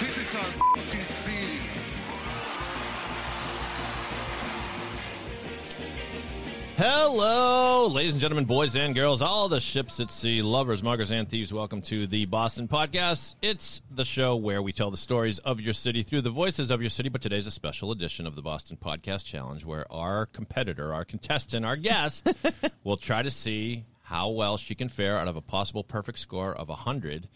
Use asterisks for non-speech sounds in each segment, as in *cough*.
This is our f***ing city. Hello, ladies and gentlemen, boys and girls, all the ships at sea, lovers, muggers, and thieves. Welcome to the Boston Podcast. It's the show where we tell the stories of your city through the voices of your city. But today's a special edition of the Boston Podcast Challenge where our competitor, our contestant, our guest *laughs* will try to see how well she can fare out of a possible perfect score of 100.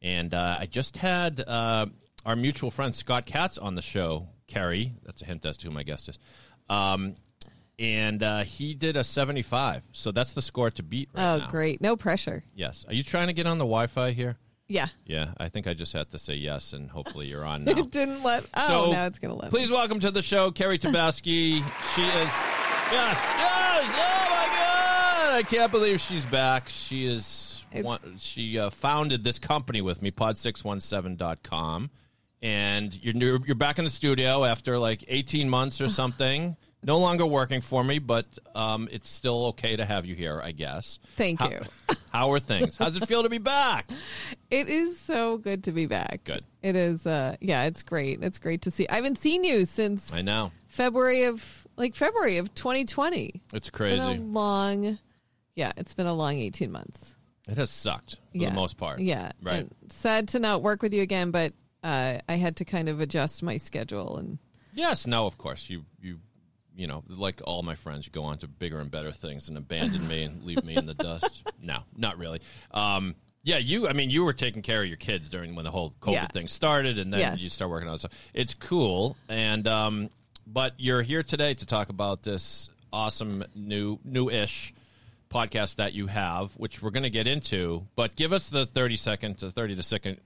And uh, I just had uh, our mutual friend Scott Katz on the show, Kerri. That's a hint as to who my guest is. Um, and uh, he did a 75. So that's the score to beat right Oh, now. great. No pressure. Yes. Are you trying to get on the Wi Fi here? Yeah. Yeah, I think I just had to say yes, and hopefully you're on *laughs* now. It didn't let. Oh, so now it's going to let. Please welcome to the show, Kerri Tabasky. she is. Yes, yes. Oh my God! I can't believe she's back. She is. One, she uh, founded this company with me, pod617.com. And you're new, you're back in the studio after like 18 months or something. no longer working for me, but um, it's still okay to have you here, I guess. Thank How- you. *laughs* How are things? How's it feel to be back? *laughs* It is so good to be back. Good. It is. Uh, yeah, it's great. It's great to see. I haven't seen you since I know. February of like February of 2020. It's It's been a crazy. long. Yeah, it's been a long 18 months. It has sucked for yeah. the most part. Yeah. Right. And sad to not work with you again, but uh, I had to kind of adjust my schedule and Yes, no, of course. You you you know, like all my friends, you go on to bigger and better things and abandon me and leave me in the dust. *laughs* No, not really. Um yeah, you I mean you were taking care of your kids during when the whole COVID Yeah. thing started and then Yes. you start working on stuff. It's cool. And um but you're here today to talk about this awesome new new ish podcast that you have, which we're gonna get into. But give us the thirty second to thirty to second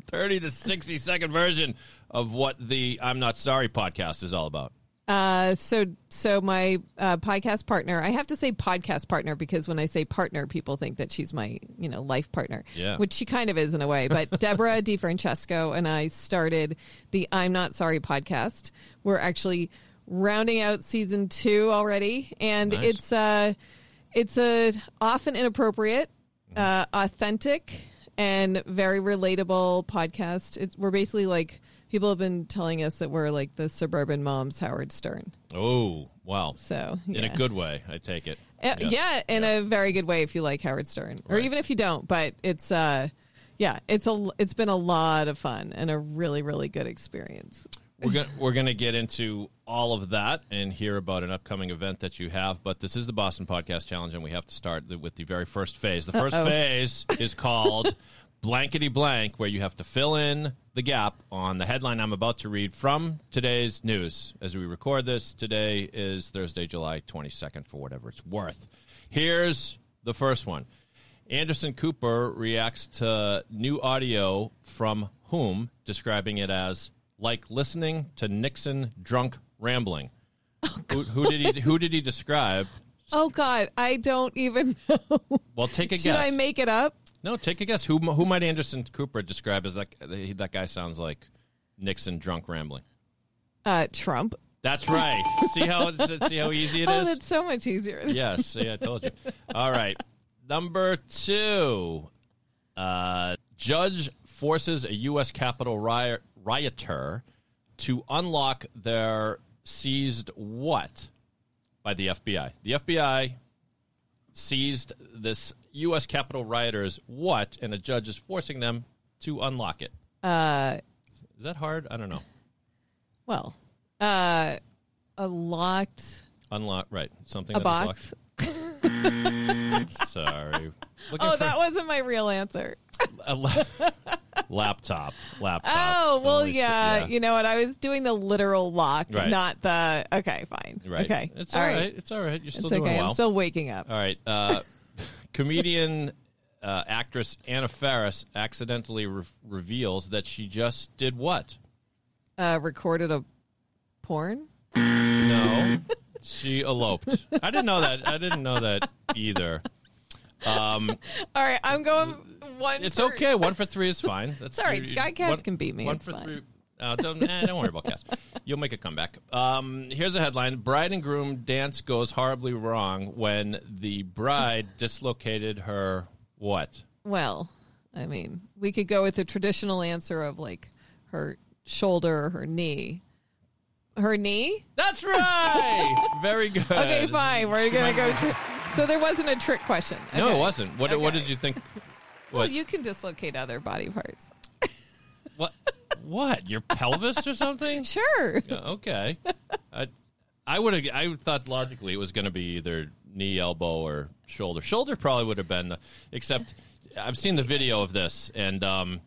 30 to 60 second version of what the I'm Not Sorry podcast is all about. Uh, so so my uh, podcast partner, I have to say podcast partner because when I say partner, people think that she's my you know life partner, Yeah. which she kind of is in a way. But *laughs* Deborah DiFrancesco and I started the I'm Not Sorry podcast. We're actually rounding out season two already, and Nice. it's uh it's a often inappropriate, uh, authentic, and very relatable podcast. It's we're basically like. People have been telling us that we're like the suburban moms Howard Stern. Oh, wow. So In a good way, I take it. Uh, Yes. yeah, in a very good way if you like Howard Stern, or even if you don't. But it's uh, yeah, it's a it's been a lot of fun and a really really good experience. We're going we're to get into all of that and hear about an upcoming event that you have, but this is the Boston Podcast Challenge and we have to start the, with the very first phase. The 1st Uh-oh. phase is called *laughs* blankety blank where you have to fill in the gap on the headline I'm about to read from today's news. As we record this, today is Thursday, July 22nd for whatever it's worth. Here's the first one. Anderson Cooper reacts to new audio from whom, describing it as like listening to Nixon drunk rambling. who, who did he? Who did he describe? Oh God, I don't even *laughs* know. Well, take a Should guess. Should I make it up? no, take a guess. Who who might Anderson Cooper describe as that? That guy sounds like Nixon drunk rambling. Uh, Trump. That's right. see how it's, see how easy it *laughs* is. oh, that's so much easier. yes, see, I told you. All right. Number two. Uh, judge forces a U.S. Capitol riot, rioter to unlock their seized what by the FBI? The FBI seized this U.S. Capitol rioters what, and a judge is forcing them to unlock it. Uh, Is that hard? I don't know. well, uh, a locked Unlock, right? Something a that is box. locked. *laughs* Sorry. Looking Oh, for- that wasn't my real answer. *laughs* laptop. Laptop. Oh, well, we s- yeah, You know what? I was doing the literal lock, Right. not the. Okay, fine. Right. Okay. It's all right. It's all right. You're still It's doing okay. well. I'm still waking up. all right. Uh, *laughs* comedian uh, actress Anna Faris accidentally re- reveals that she just did what? uh, recorded a porn. No, she eloped. I didn't know that. I didn't know that either. Um, *laughs* All right, I'm going one. it's for- okay. One for three is fine. *laughs* That's all right. Scott Katz one- can beat me. One It's for fine. three. Uh, don't, eh, don't worry about Katz. *laughs* You'll make a comeback. Um, here's a headline: Bride and groom dance goes horribly wrong when the bride *laughs* dislocated her what? Well, I mean, we could go with the traditional answer of like her shoulder or her knee. Her knee? That's right. Very good. Okay, fine. We're gonna go. Tri- so there wasn't a trick question. No, it wasn't. What, what did you think? Well, you can dislocate other body parts. *laughs* what? What? Your pelvis or something? *laughs* Sure. Yeah, okay. I, I would have. I thought logically it was going to be either knee, elbow, or shoulder. Shoulder probably would have been. The, except I've seen the video of this, and um,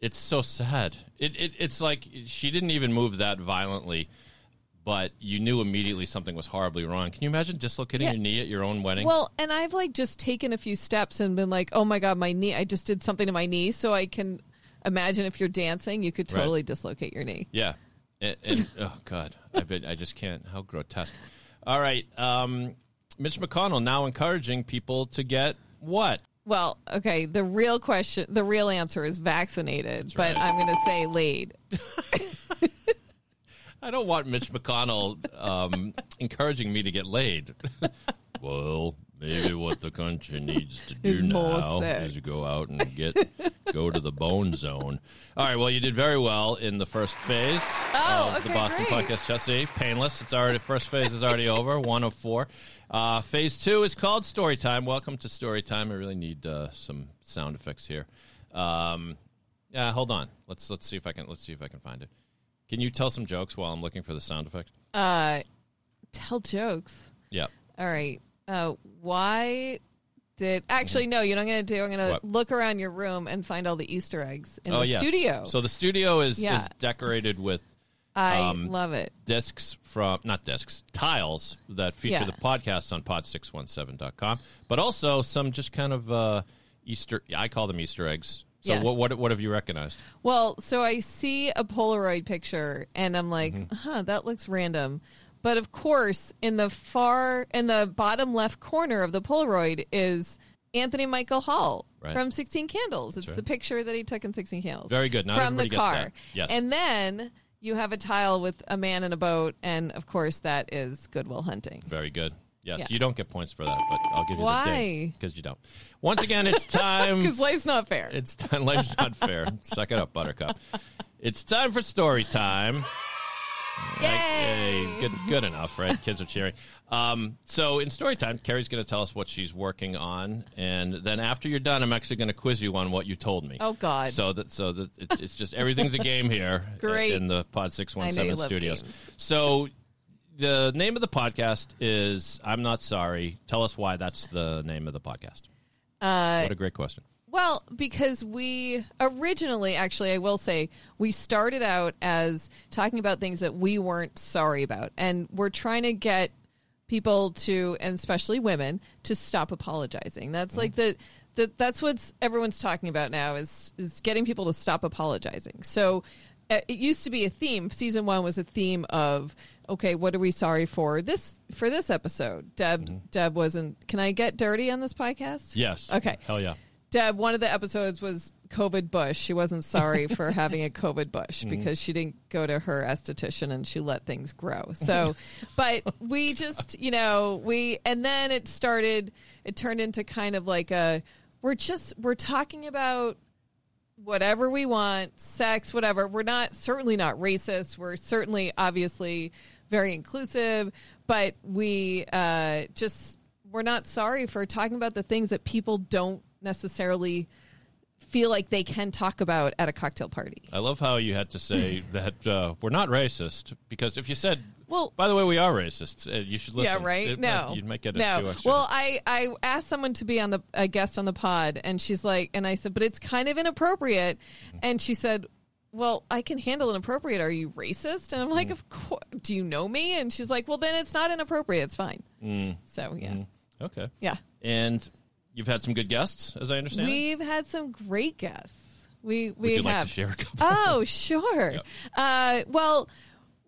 it's so sad. It, it it's like she didn't even move that violently, but you knew immediately something was horribly wrong. Can you imagine dislocating Yeah. your knee at your own wedding? Well, and I've like just taken a few steps and been like, oh my god, my knee. I just did something to my knee, so I can imagine if you're dancing, you could Right. totally dislocate your knee. Yeah. And, *laughs* oh god, I bet I just can't. How grotesque. All right, um, Mitch McConnell now encouraging people to get what? Well, okay. The real question, the real answer is vaccinated, but. I'm going to say laid. *laughs* I don't want Mitch McConnell um, encouraging me to get laid. *laughs* well, maybe what the country needs to do Is now is go out and get go to the bone zone. All right. Well, you did very well in the first phase Oh, of the Boston great. podcast. Jesse, painless. It's already first phase is already over. One of four. Uh, phase two is called Story Time. Welcome to Story Time. I really need uh, some sound effects here. Um, yeah, hold on. Let's let's see if I can let's see if I can find it. Can you tell some jokes while I'm looking for the sound effect? Uh, tell jokes. Yeah. All right. Uh, why did actually no? You know what I'm going to do? I'm going to Mm-hmm. What? look around your room and find all the Easter eggs in oh the yes. studio. So the studio is Yeah. is decorated with I um, love it. discs from not discs tiles that feature Yeah. the podcasts on pod617.com but also some just kind of uh easter i call them easter eggs so Yes. what, what what have you recognized Well, so I see a Polaroid picture and I'm like, Mm-hmm. huh, that looks random. But of course, in the far, in the bottom left corner of the Polaroid is Anthony Michael Hall Right. from 16 Candles. It's right. the picture that he took in 16 Candles. Very good. Not from the car. Yes. And then you have a tile with a man in a boat. And of course, that is Goodwill Hunting. very good yes Yeah. you don't get points for that but i'll give you the Why? because you don't once again it's *laughs* time Because life's not fair. It's time. *laughs* Life's not fair. Suck it up, Buttercup. It's time for story time. Yay! Hey, good, good enough, right? Kids are cheering. Um, so in story time, Kerri's going to tell us what she's working on, and then after you're done, I'm actually going to quiz you on what you told me. Oh, God. So that so that it, it's just everything's a game here. *laughs* Great. in the Pod Six One Seven studios. So the name of the podcast is "I'm Not Sorry." Tell us why that's the name of the podcast. Uh, what a great question. Well, because we originally, actually, I will say, we started out as talking about things that we weren't sorry about. And we're trying to get people to, and especially women, to stop apologizing. That's like the. The, that's what everyone's talking about now is is getting people to stop apologizing. So uh, it used to be a theme. Season one was a theme of okay, what are we sorry for this for this episode? Deb mm-hmm. Deb wasn't. Can I get dirty on this podcast? Yes. Okay. Hell yeah. Deb, one of the episodes was COVID bush. She wasn't sorry for *laughs* having a COVID bush mm-hmm. because she didn't go to her esthetician and she let things grow. So, *laughs* but we just, you know, we, and then it started, it turned into kind of like a, we're just, we're talking about whatever we want, sex, whatever. We're not certainly not racist. We're certainly obviously very inclusive, but we uh, just we're not sorry for talking about the things that people don't necessarily feel like they can talk about at a cocktail party. I love how you had to say *laughs* that uh, we're not racist because if you said, Well- by the way, we are racists," uh, you should listen. Yeah, right. It no, might- you might get a no. few extra. Well, I I asked someone to be on the a guest on the pod, and she's like, and I said, but it's kind of inappropriate, and she said. Well, I can handle inappropriate. Are you racist? And I'm Mm. like, of course. Do you know me? And she's like, well, then it's not inappropriate. It's fine. Mm. So yeah, okay. yeah. And you've had some good guests, as I understand. We've had some great guests. we Would we like have. to share a couple? Oh, sure. Uh, well,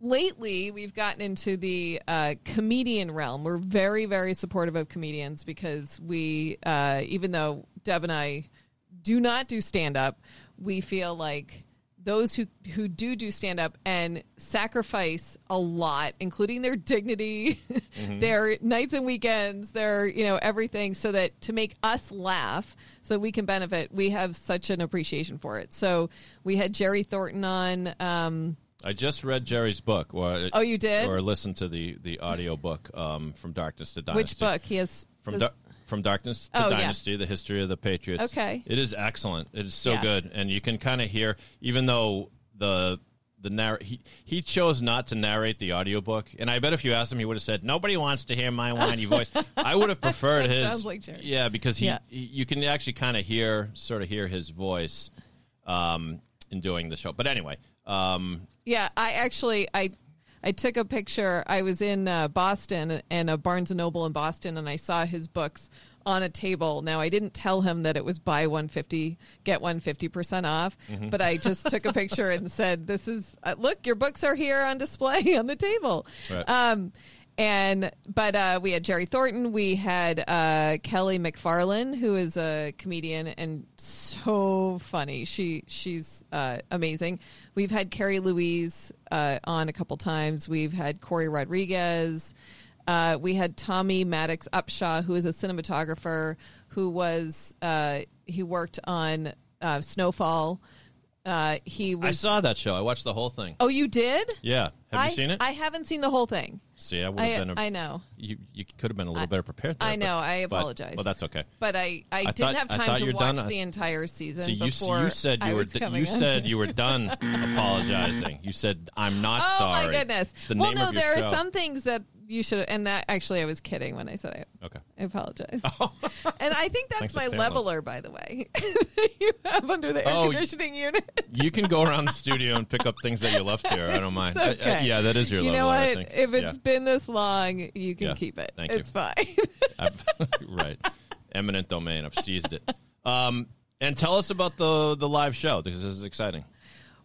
lately we've gotten into the uh, comedian realm. We're very, very supportive of comedians because we, uh, even though Deb and I do not do stand up, we feel like those who who do do stand up and sacrifice a lot including their dignity *laughs* their nights and weekends their you know everything so that to make us laugh so that we can benefit we have such an appreciation for it so we had jerry thornton on um I just read Jerry's book. Or, Oh, you did? Or listened to the the audio book um, from Darkness to Dynasty. which book he has From does- Dar- from Darkness to Oh, yeah. Dynasty, the history of the Patriots. Okay. it is excellent. It is so Yeah. good, and you can kind of hear, even though the the narr- he he chose not to narrate the audiobook, and I bet if you asked him, he would have said, "Nobody wants to hear my whiny voice." *laughs* I would have preferred his. Sounds like Yeah, because he, Yeah. he you can actually kind of hear, sort of hear his voice, um, in doing the show. But anyway, um, Yeah, I actually I I took a picture. I was in uh, Boston and a Barnes and Noble in Boston, and I saw his books on a table. Now I didn't tell him that it was buy one fifty get one fifty percent off, Mm-hmm. but I just took a picture and said, "This is uh, look, your books are here on display *laughs* on the table." Right. Um, and but uh, we had Jerry Thornton, we had uh, Kelly MacFarland, who is a comedian and so funny. She she's uh, amazing. We've had Carrie Louise uh, on a couple times. We've had Corey Rodrigues. Uh, we had Tommy Maddox Upshaw, who is a cinematographer who was uh, he worked on uh, Snowfall. Uh, he was. I saw that show. I watched the whole thing. Oh, you did? Yeah, have I, you seen it? I haven't seen the whole thing. See, I would I, have been. A, I know. You you could have been a little better prepared. There, I know, but- I apologize. But that's okay. But I, I, I didn't thought- have time to watch done. the entire season So you, before you said I you were was d- coming you said you were *laughs* done apologizing. You said I'm not Oh sorry. my goodness! Well, no, there show. are some things that you should. And that actually, I was kidding when I said it. Okay. I apologize. *laughs* and I think that's Thanks, my leveler, by the way, *laughs* that you have under the air Oh, y- conditioning unit. You can go around the studio and pick up things that you left here. I don't mind. It's I- I- okay. yeah, that is your You level. know what? I think. If it's been this long, you can Yeah. keep it. Thank you. it's fine. *laughs* I've- right, eminent domain. I've seized it. Um, and tell us about the the live show because this is exciting.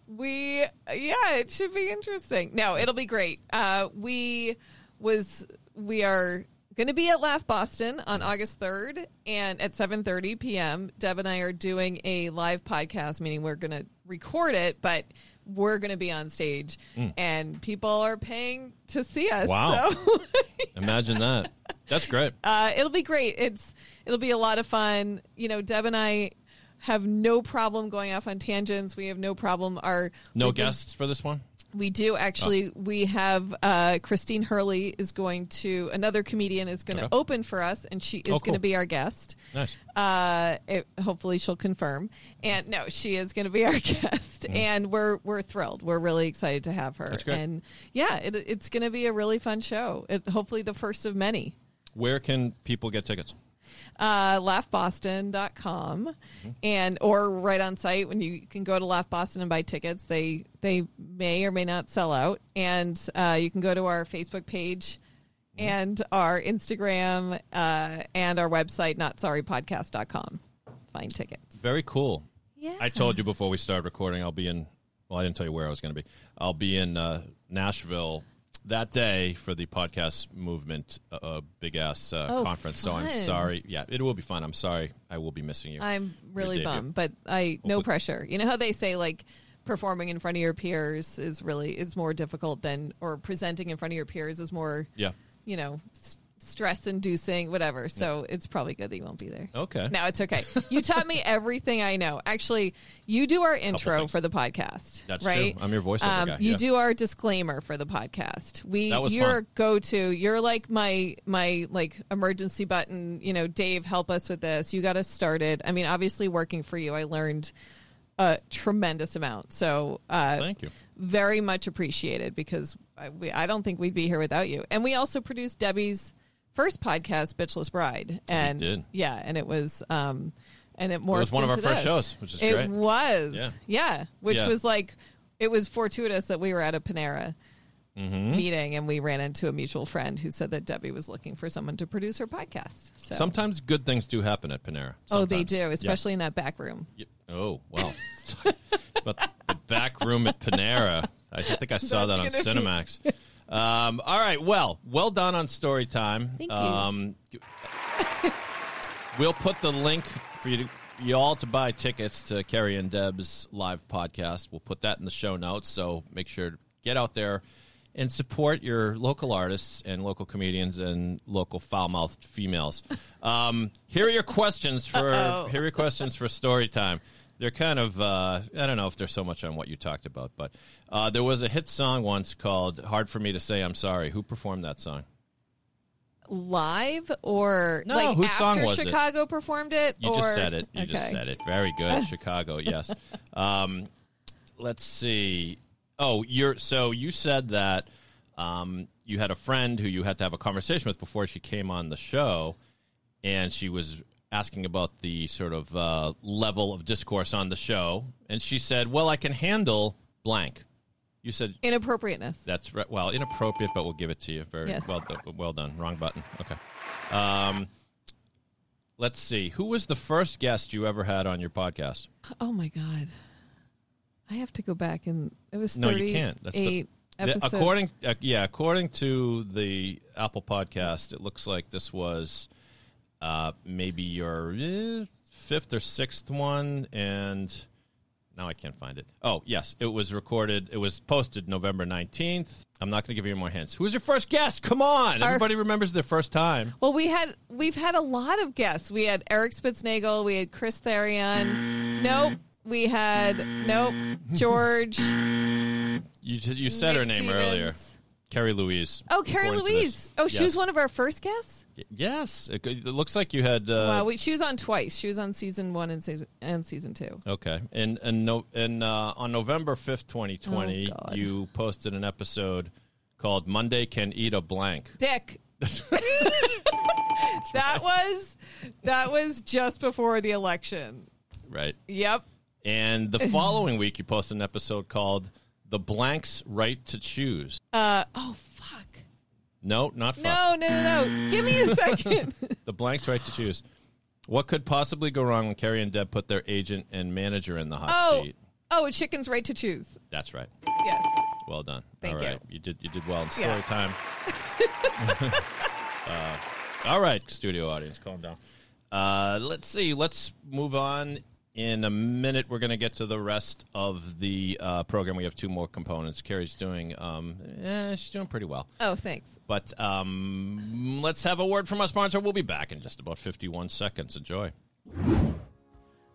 We yeah, it should be interesting. No, it'll be great. Uh, we was we are going to be at Laugh Boston on August third and at seven thirty p.m. Deb and I are doing a live podcast, meaning we're going to record it, but we're going to be on stage, and people are paying to see us. Mm. Wow. So *laughs* Imagine that. That's great. uh, it'll be great. It's it'll be a lot of fun. You know, Deb and I have no problem going off on tangents. We have no problem. Our No we've been- guests for this one. We do actually. We have uh, Christine Hurley is going to another comedian is going to Okay. open for us, and she is Oh, going to be our guest. Nice. Uh, it, hopefully she'll confirm. And no, she is going to be *laughs* our guest, and we're we're thrilled. We're really excited to have her. And yeah, it, it's going to be a really fun show. It, hopefully the first of many. Where can people get tickets? Uh, laughboston.com and or right on site when you can go to Laugh Boston and buy tickets they they may or may not sell out and uh, you can go to our Facebook page and our Instagram uh, and our website notsorrypodcast.com find tickets Very cool. yeah I told you before we started recording, I'll be in. Well, I didn't tell you where I was going to be. I'll be in uh, Nashville that day for the podcast movement, uh, uh, big ass uh, Oh, conference. So I'm fun. sorry. Yeah, it will be fun. I'm sorry. I will be missing you. I'm really bummed, but I no Hopefully- pressure. You know how they say like performing in front of your peers is really is more difficult than or presenting in front of your peers is more yeah. you know, s- stress inducing, whatever. So it's probably good that you won't be there. Okay. No, it's okay. *laughs* You taught me everything I know. Actually, you do our intro for the podcast. That's right? true. I'm your voiceover Um, guy, You yeah. do our disclaimer for the podcast. We That was you're go to. You're like my my like emergency button. You know, Dave, help us with this. You got us started. I mean, obviously, working for you, I learned a tremendous amount. So uh, Thank you. very much appreciated because I, we, I don't think we'd be here without you. And we also produced Debbie's first podcast, Bitchless Bride, and did. yeah, and it was um, and it morphed was one of our into first this. shows, which is it great. was, Yeah. yeah, which Yeah. was like it was fortuitous that we were at a Panera. Mm-hmm. Meeting and we ran into a mutual friend who said that Debbie was looking for someone to produce her podcast. So, Sometimes good things do happen at Panera. oh, they Sometimes. do, Yeah. especially in that back room. Yeah. Oh, talking *laughs* about the back room at Panera. I think I saw that on That's gonna be- Cinemax. Um, all right. Well, well done on story time. Thank you. Um, we'll put the link for you to you all to buy tickets to Kerri and Deb's live podcast. We'll put that in the show notes. So make sure to get out there and support your local artists and local comedians and local foul mouthed females. Um, here are your questions for Uh-oh. here are your questions for story time. They're kind of uh, I don't know if they're so much on what you talked about, but uh, there was a hit song once called "Hard for Me to Say I'm Sorry." Who performed that song? Live or No, like whose after song was it? Chicago performed it? You or, just said it. You just said it. Very good, *laughs* Chicago. Yes. Um, let's see. Oh, you're so you said that um, you had a friend who you had to have a conversation with before she came on the show, and she was asking about the sort of uh, level of discourse on the show, and she said, "Well, I can handle blank." You said Inappropriateness. that's right. Well, inappropriate, but we'll give it to you. Very Yes. well, well done. Wrong button. Okay. Um, let's see. Who was the first guest you ever had on your podcast? Oh my god. I have to go back and it was No, you can't. That's the- The- according, uh, yeah, according to the Apple Podcast, it looks like this was uh, maybe your eh, fifth or sixth one, and now I can't find it. Oh, yes, it was recorded. It was posted November nineteenth. I'm not going to give you any more hints. Who was your first guest? Come on, Our- everybody remembers their first time. Well, we had we've had a lot of guests. We had Eric Spitznagel, we had Chris Therion. Nope. We had nope. George. You you said her name Stevens. earlier, Carrie Louise. Oh, Carrie Louise. Oh, she Yes. was one of our first guests. Yes, it, it looks like you had. Uh, Wow, we, she was on twice. She was on season one and season and season two. Okay, and and no, and uh, on November fifth, twenty twenty, Oh, God. you posted an episode called "Monday Can Eat a Blank." Dick. *laughs* that was that was just before the election. Right, Yep. and the following week you posted an episode called "The Blank's Right to Choose." Uh oh fuck. No, not fuck. No, no, no, no. Give me a *laughs* second. The Blank's Right to Choose. What could possibly go wrong when Kerri and Deb put their agent and manager in the hot oh. seat? Oh, a chicken's right to choose. That's right. Yes. Well done. Thank all you. right. you. did you did well in story Yeah. time. *laughs* uh, all right, studio audience, calm down. Uh, let's see. Let's move on. In a minute, we're going to get to the rest of the uh, program. We have two more components. Kerri's doing, um, eh, she's doing pretty well. Oh, thanks. But um, let's have a word from our sponsor. We'll be back in just about 51 seconds. Enjoy.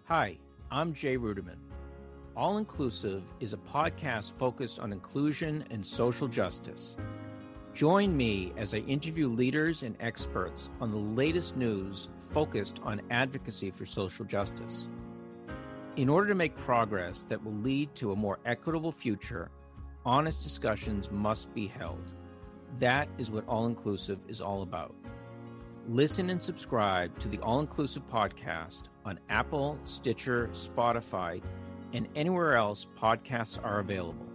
Hi, I'm Jay Ruderman. All Inclusive is a podcast focused on inclusion and social justice. Join me as I interview leaders and experts on the latest news focused on advocacy for social justice. In order to make progress that will lead to a more equitable future, honest discussions must be held. That is what All Inclusive is all about. Listen and subscribe to the All Inclusive podcast on Apple, Stitcher, Spotify, and anywhere else podcasts are available.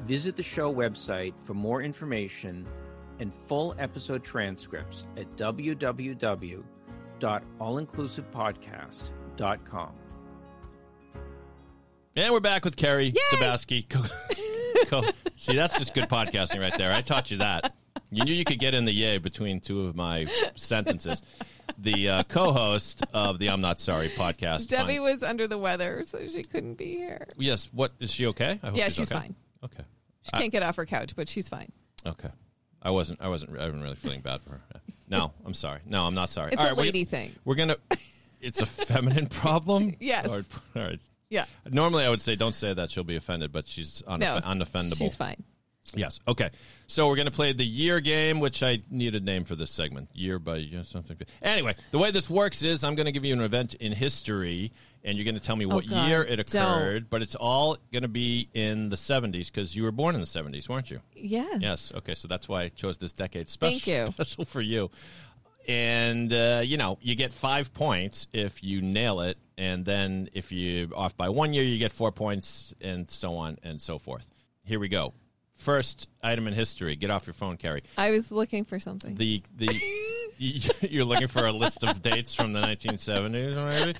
Visit the show website for more information and full episode transcripts at www.allinclusivepodcast.com. And we're back with Kerri co- *laughs* See, that's just good podcasting right there. I taught you that. You knew you could get in the yay between two of my sentences. The uh, co-host of the I'm Not Sorry podcast. Debbie was under the weather, so she couldn't be here. yes. What is she okay? I hope Yeah, she's okay. fine. Okay. She can't get off her couch, but she's fine. Okay. I wasn't. I wasn't. I wasn't really feeling bad for her. No, I'm sorry. No, I'm not sorry. It's All a right, we're- lady thing. We're gonna. It's a feminine problem. *laughs* Yes. All right. Yeah. Normally, I would say don't say that; she'll be offended. But she's unoff- No. unoffendable. She's fine. Yes. Okay. So we're going to play the year game, which I need a name for this segment. Year by year, something. Anyway, the way this works is I'm going to give you an event in history, and you're going to tell me what Oh, God, year it don't. occurred. But it's all going to be in the 70s because you were born in the 70s, weren't you? Yes. Yes. Okay. So that's why I chose this decade. Special, Thank you. Special for you. And uh, you know, you get five points if you nail it, and then if you're off by one year, you get four points, and so on and so forth. Here we go. First item in history. Get off your phone, Kerri. I was looking for something. The the *laughs* You're looking for a list of dates from the 1970s, maybe?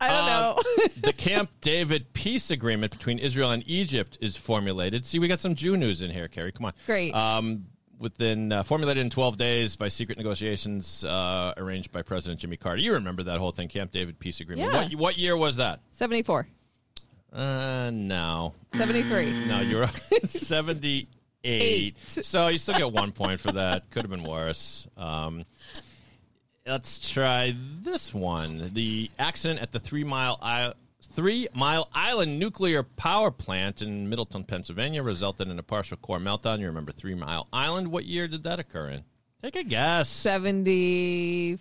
I don't Uh, know. *laughs* the Camp David peace agreement between Israel and Egypt is formulated. See, we got some Jew news in here, Kerri. Come on. Great. Um, within uh, formulated in 12 days by secret negotiations uh, arranged by President Jimmy Carter. You remember that whole thing, Camp David peace agreement. Yeah. What, what year was that? 74, Uh, no. 73. No, you're *laughs* 78. Eight. So you still get one point for that. Could have been worse. Um, let's try this one. The accident at the Three Mile Three Mile Island nuclear power plant in Middletown, Pennsylvania, resulted in a partial core meltdown. You remember Three Mile Island? What year did that occur in? Take a guess. 75.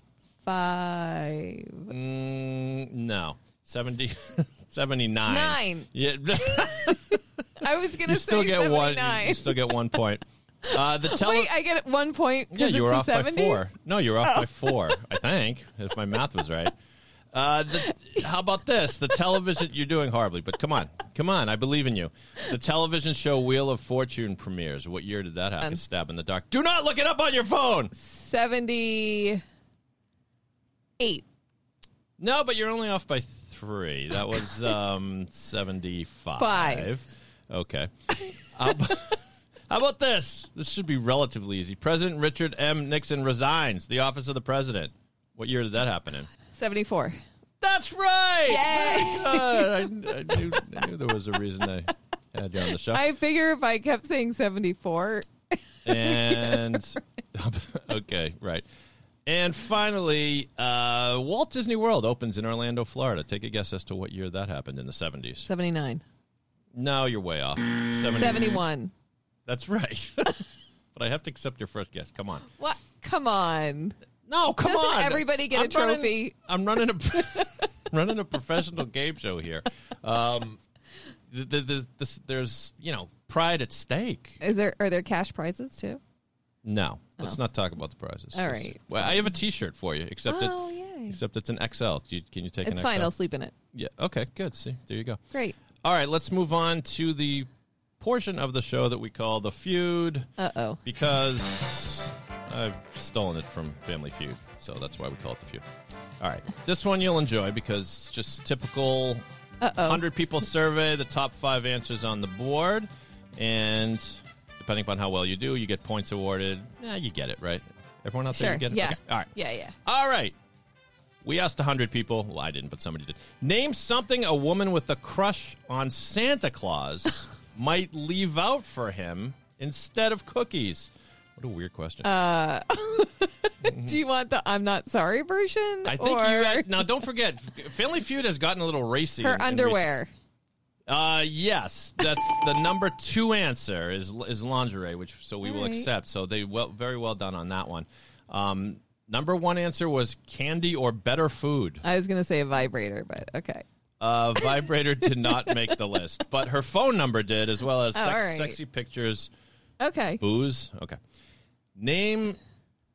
Mm, no. 70, *laughs* 79. Nine. Yeah. *laughs* I was going to still say get one. 79. You still get one point. *laughs* Uh, the tele- Wait, I get one point yeah, you were off 70s? by four. No, you were off by four. I think, if my math was right. Uh, the, how about this? The television. You're doing horribly, but come on, come on. I believe in you. The television show Wheel of Fortune premieres. What year did that happen? Um, Stab in the dark. Do not look it up on your phone. 78. No, but you're only off by three. That was *laughs* um, 75. Five. Okay. *laughs* How about this? This should be relatively easy. President Richard M. Nixon resigns the office of the president. What year did that happen in? 74. That's right. Yay. Very. *laughs* I, I, knew, I knew there was a reason I had you on the show. I figure if I kept saying 74, *laughs* and *laughs* okay, right. And finally, uh, Walt Disney World opens in Orlando, Florida. Take a guess as to what year that happened in the 70s. 79. No, you're way off. 70. 71. That's right. but I have to accept your first guess. Come on. What? Come on. No, come Doesn't on. everybody get a trophy? I'm running a *laughs* *laughs* running a professional game show here. Um, th- th- there's, this, there's you know pride at stake. Is there are there cash prizes too? No, let's not talk about the prizes. Oh. All right. Well, I have a T-shirt for you, except Oh, it, yay. except it's an XL. Do you, can you take It's an fine. XL? I'll sleep in it. Yeah. Okay. Good. See, there you go. Great. All right. Let's move on to the portion of the show that we call the feud Uh oh. because I've stolen it from Family Feud, so that's why we call it the feud. All right, this one you'll enjoy because it's just typical Uh-oh. hundred people survey, the top five answers on the board, and depending upon how well you do, you get points awarded. Yeah, you get it, right? Everyone out there, Sure. you get it. Yeah. Okay. All right. Yeah, yeah. All right. We asked 100 people. Well, I didn't, but somebody did. Name something a woman with a crush on Santa Claus *laughs* might leave out for him instead of cookies. What a weird question. Uh, *laughs* Do you want the I'm not sorry version? I think or you had, now don't forget, Family Feud has gotten a little racy. her in- in underwear? Uh, yes, that's the number two answer is is lingerie, which so we will All right. accept. So they well very well done on that one. Um, number one answer was candy or better food. I was gonna say a vibrator, but okay. Uh, vibrator *laughs* did not make the list, but her phone number did, as well as sex, right. sexy pictures, Okay. booze. Okay, name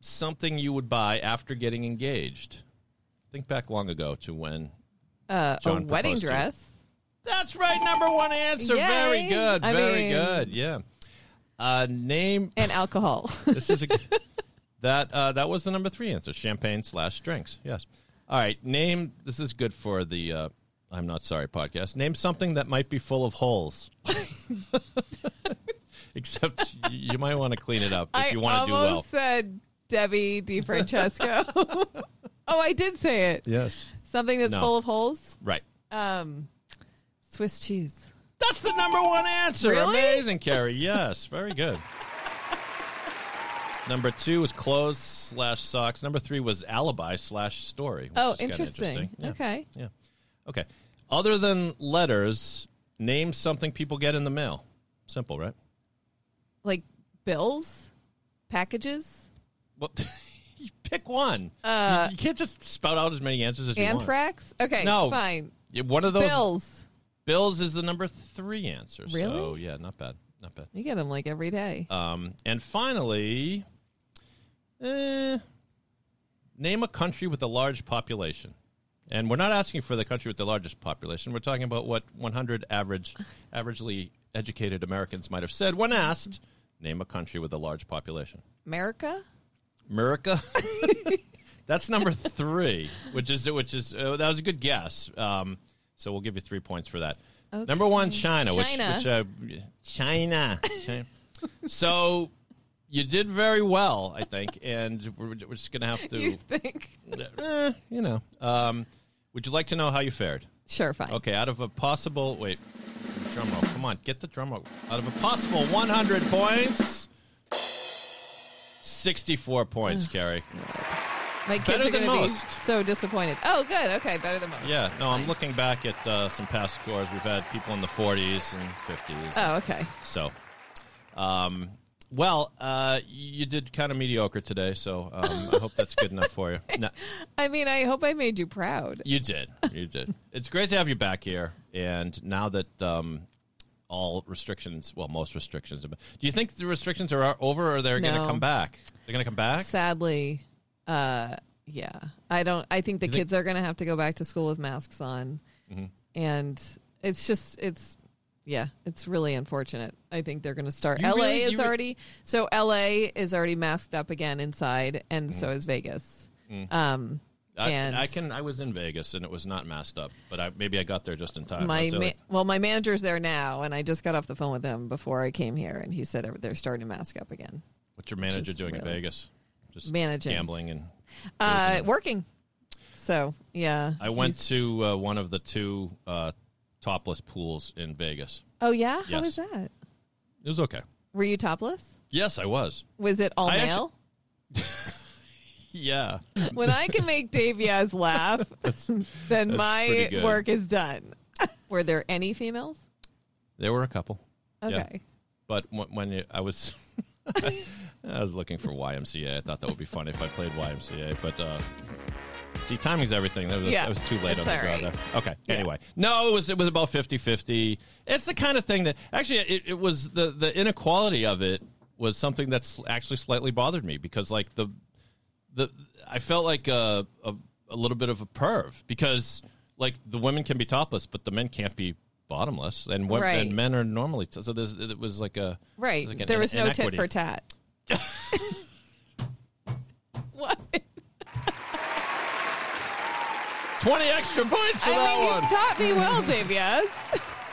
something you would buy after getting engaged. Think back long ago to when. Uh, a wedding dress. That's right, number one answer. Very good, I very mean- good. Yeah. Uh, name. and alcohol. *laughs* This is a *laughs* that uh, that was the number three answer. Champagne slash drinks. Yes. All right. Name. This is good for the. Uh, I'm not sorry podcast. Name something that might be full of holes. *laughs* *laughs* Except you might want to clean it up if I you want to do well. said Debbie DiFrancesco. *laughs* oh, I did say it. Yes. Something that's No. full of holes. Right. Um, Swiss cheese. That's the number one answer. Really? Amazing, Kerri. Yes, very good. Number two was clothes slash socks. Number three was alibi slash story. which Oh, is kinda interesting. Yeah. Okay. Yeah. Okay. Other than letters, name something people get in the mail. Simple, right? Like bills, packages, Well, you *laughs* pick one. Uh, you, you can't just spout out as many answers as you want. anthrax. Okay. No. Fine. One of those Bills. bills is the number three answer. So Really? yeah, not bad. Not bad. You get them like every day. Um, and finally, eh, name a country with a large population. And we're not asking for the country with the largest population. We're talking about what 100 average, averagely educated Americans might have said when asked, name a country with a large population. America. America. *laughs* That's number three, which is which is uh, that was a good guess. Um, so we'll give you three points for that. Number one, China, China. which, which uh, China. China. so you did very well, I think, and we're, we're just gonna have to, You think? eh, you know. Um, would you like to know how you fared? Sure, fine. Okay, out of a possible wait, drum roll. Come on, get the drum roll. Out of a possible 100 points, 64 points, Kerri. My kids better are than going to be most. so disappointed. Oh, good. Okay, better than most. Yeah, no, I'm Fine. looking back at uh, some past scores. We've had people in the 40s and 50s. Oh, okay. So, um, well, uh, you did kind of mediocre today, so um, I hope that's good enough for you. *laughs* No, I mean, I hope I made you proud. you did. You did. It's great to have you back here. And now that um, all restrictions, well, most restrictions, do you think the restrictions are over or they're going to No. come back? They're going to come back? Sadly, uh, yeah. I don't. I think the You think- kids are going to have to go back to school with masks on, Mm-hmm. and it's just it's. Yeah, it's really unfortunate. I think they're going to start. You LA really- is re- already so LA is already masked up again inside, and so is Vegas. Um, Mm. I, and I can. I was in Vegas and it was not masked up, but I, maybe I got there just in time. my ma- well, my manager's there now, and I just got off the phone with him before I came here, and he said they're starting to mask up again. What's your manager doing in Vegas? Just Managing. gambling and. Uh, working. So yeah, I went to uh, one of the two uh, topless pools in Vegas. Oh yeah, how was that? It was okay. Were you topless? Yes, I was. Was it all I male? *laughs* Yeah. when I can make Dave Yas laugh, *laughs* then pretty my good. work is done. *laughs* Were there any females? There were a couple. Yeah. Okay. But when, when you, I was, *laughs* I was looking for YMCA. I thought that would be funny if I played YMCA. But uh, see, timing's everything. That was, Yeah, I was too late on the all draw right. there. Okay. Yeah. Anyway, no, it was it was about 50-50. It's the kind of thing that actually it, it was the the inequality of it was something that's actually slightly bothered me because like the the I felt like a, a a little bit of a perv because like the women can be topless, but the men can't be bottomless, and women, Right. and men are normally t- so. There's it was like a Right. like an there was in- no tit for tat. *laughs* what? twenty extra points for I that mean, one. you taught me well, Dave Yas.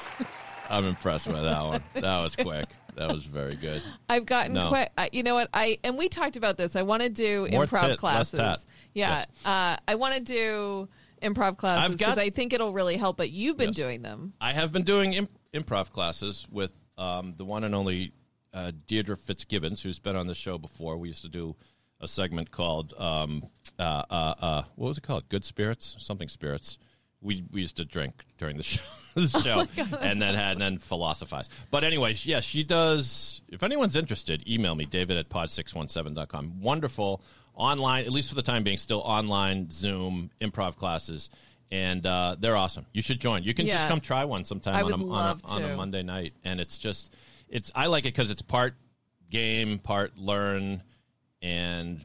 *laughs* I'm impressed by that one. That was quick. That was very good. *laughs* I've gotten No. quite. I, you know what? I and we talked about this. I want to do More improv tit, classes. tat. Yeah, uh, I want to do improv classes because I think it'll really help. But you've been Yes. doing them. I have been doing imp- improv classes with um, the one and only uh, Deirdre Fitzgibbons, who's been on the show before. We used to do a segment called um, uh, uh, uh, what was it called? Good Spirits, something Spirits. We we used to drink during the *laughs* show, the show, and then had and then philosophize. But anyway, sh- yeah, she does. If anyone's interested, email me David at pod617.com. Wonderful online, at least for the time being, still online Zoom improv classes. And uh, they're awesome. You should join. You can just come try one sometime on, a, on, a, on a. Monday night, and it's just it's. I like it because it's part game, part learn, and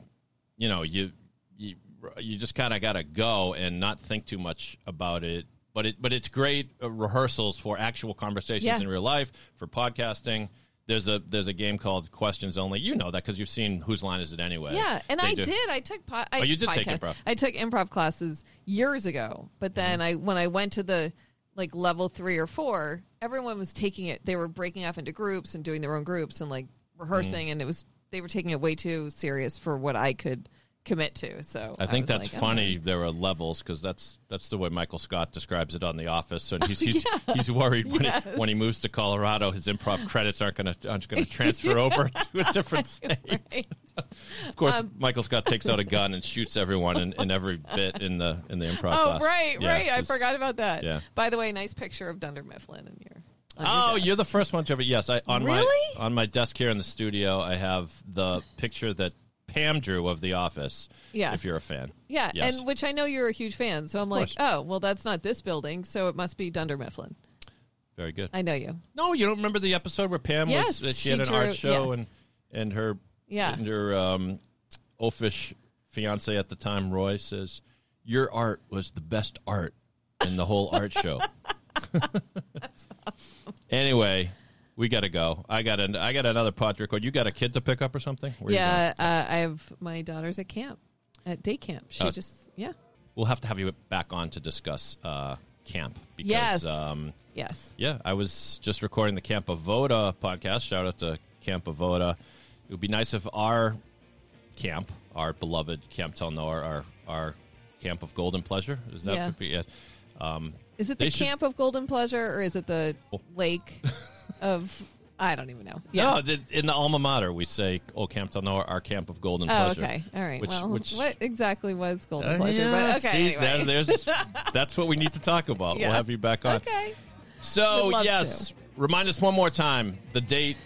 you know you you you just kind of got to go and not think too much about it. But it but it's great uh, rehearsals for actual conversations Yeah. in real life for podcasting. There's a there's a game called Questions Only. You know that because you've seen Whose Line Is It Anyway? Yeah, and They I do- did. I took po- I, Oh, you did take improv. I took improv classes years ago, but then Mm-hmm. I when I went to the like level three or four, everyone was taking it. They were breaking off into groups and doing their own groups and like rehearsing, Mm. and it was they were taking it way too serious for what I could commit to. So I think was that's like, funny. "Oh." There are levels because that's that's the way Michael Scott describes it on The Office. And *laughs* he's he's, he's worried when Yes. he when he moves to Colorado, his improv credits aren't going to aren't going to transfer *laughs* over to a different *laughs* state. Right. Of course, Um, Michael Scott takes out a gun and shoots everyone in, in every bit in the in the improv Oh, class. right, Yeah, right. I forgot about that. yeah. By the way, nice picture of Dunder Mifflin in your. Oh, desk. you're the first one to ever. Yes, I on Really? my on my desk here in the studio, I have the picture that Pam drew of The Office. Yes. if you're a fan. Yeah, Yes. and which I know you're a huge fan, so I'm like, course. oh, well, that's not this building, so it must be Dunder Mifflin. Very good. I know you. No, you don't remember the episode where Pam Yes, was she, she had an drew- art show yes. and and her Yeah. and her um, oafish fiance at the time, Roy says, "Your art was the best art in the whole art show." *laughs* *laughs* Anyway, we got to go. I got an, I got another pod to record. You got a kid to pick up or something? Where yeah, uh, I have my daughter's at camp, at day camp. She Oh. just yeah. We'll have to have you back on to discuss uh, camp because Yes. um, Yes. yeah, I was just recording the Camp Avoda podcast. Shout out to Camp Avoda. It would be nice if our camp, our beloved Camp Tel Noar, our our camp of golden pleasure, is that Yeah. could be it? Um, Is it the should- camp of Golden Pleasure or is it the Oh. lake *laughs* of? I don't even know. Yeah. th- in the alma mater, we say, "Oh, Camp Noar, our camp of golden Oh, pleasure." okay. All right. Which, well, which, what exactly was Golden Uh, Pleasure? yeah, but okay. see, anyway. there- there's, *laughs* that's what we need to talk about. Yeah. We'll have you back on. okay. So, yes, remind us one more time the date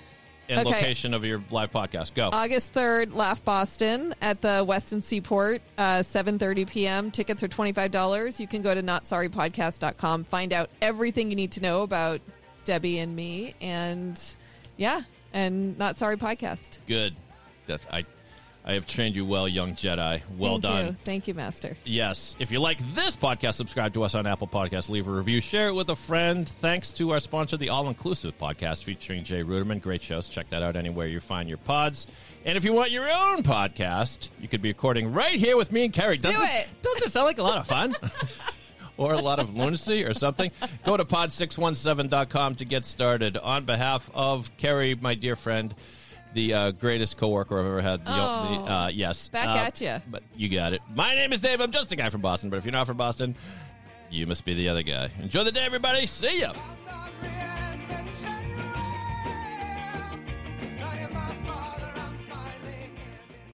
and Okay. location of your live podcast. Go. August 3rd, Laugh Boston at the Westin Seaport, uh, 7.30 p.m. Tickets are $25. You can go to notsorrypodcast.com, find out everything you need to know about Debbie and me, and yeah, and Not Sorry Podcast. Good. That's, I, I have trained you well, young Jedi. Well Thank done. You. Thank you, Master. Yes. If you like this podcast, subscribe to us on Apple Podcasts, leave a review, share it with a friend. Thanks to our sponsor, the All Inclusive Podcast featuring Jay Ruderman. Great shows. Check that out anywhere you find your pods. And if you want your own podcast, you could be recording right here with me and Kerri. Doesn't it. Doesn't it sound like a lot of fun? *laughs* or a lot of lunacy or something? Go to pod617.com to get started. On behalf of Kerri, my dear friend, the uh, greatest coworker I've ever had. The, Oh. the, uh, yes. Back Uh, at you. But you got it. My name is Dave. I'm just a guy from Boston. But if you're not from Boston, you must be the other guy. Enjoy the day, everybody. See ya. I'm not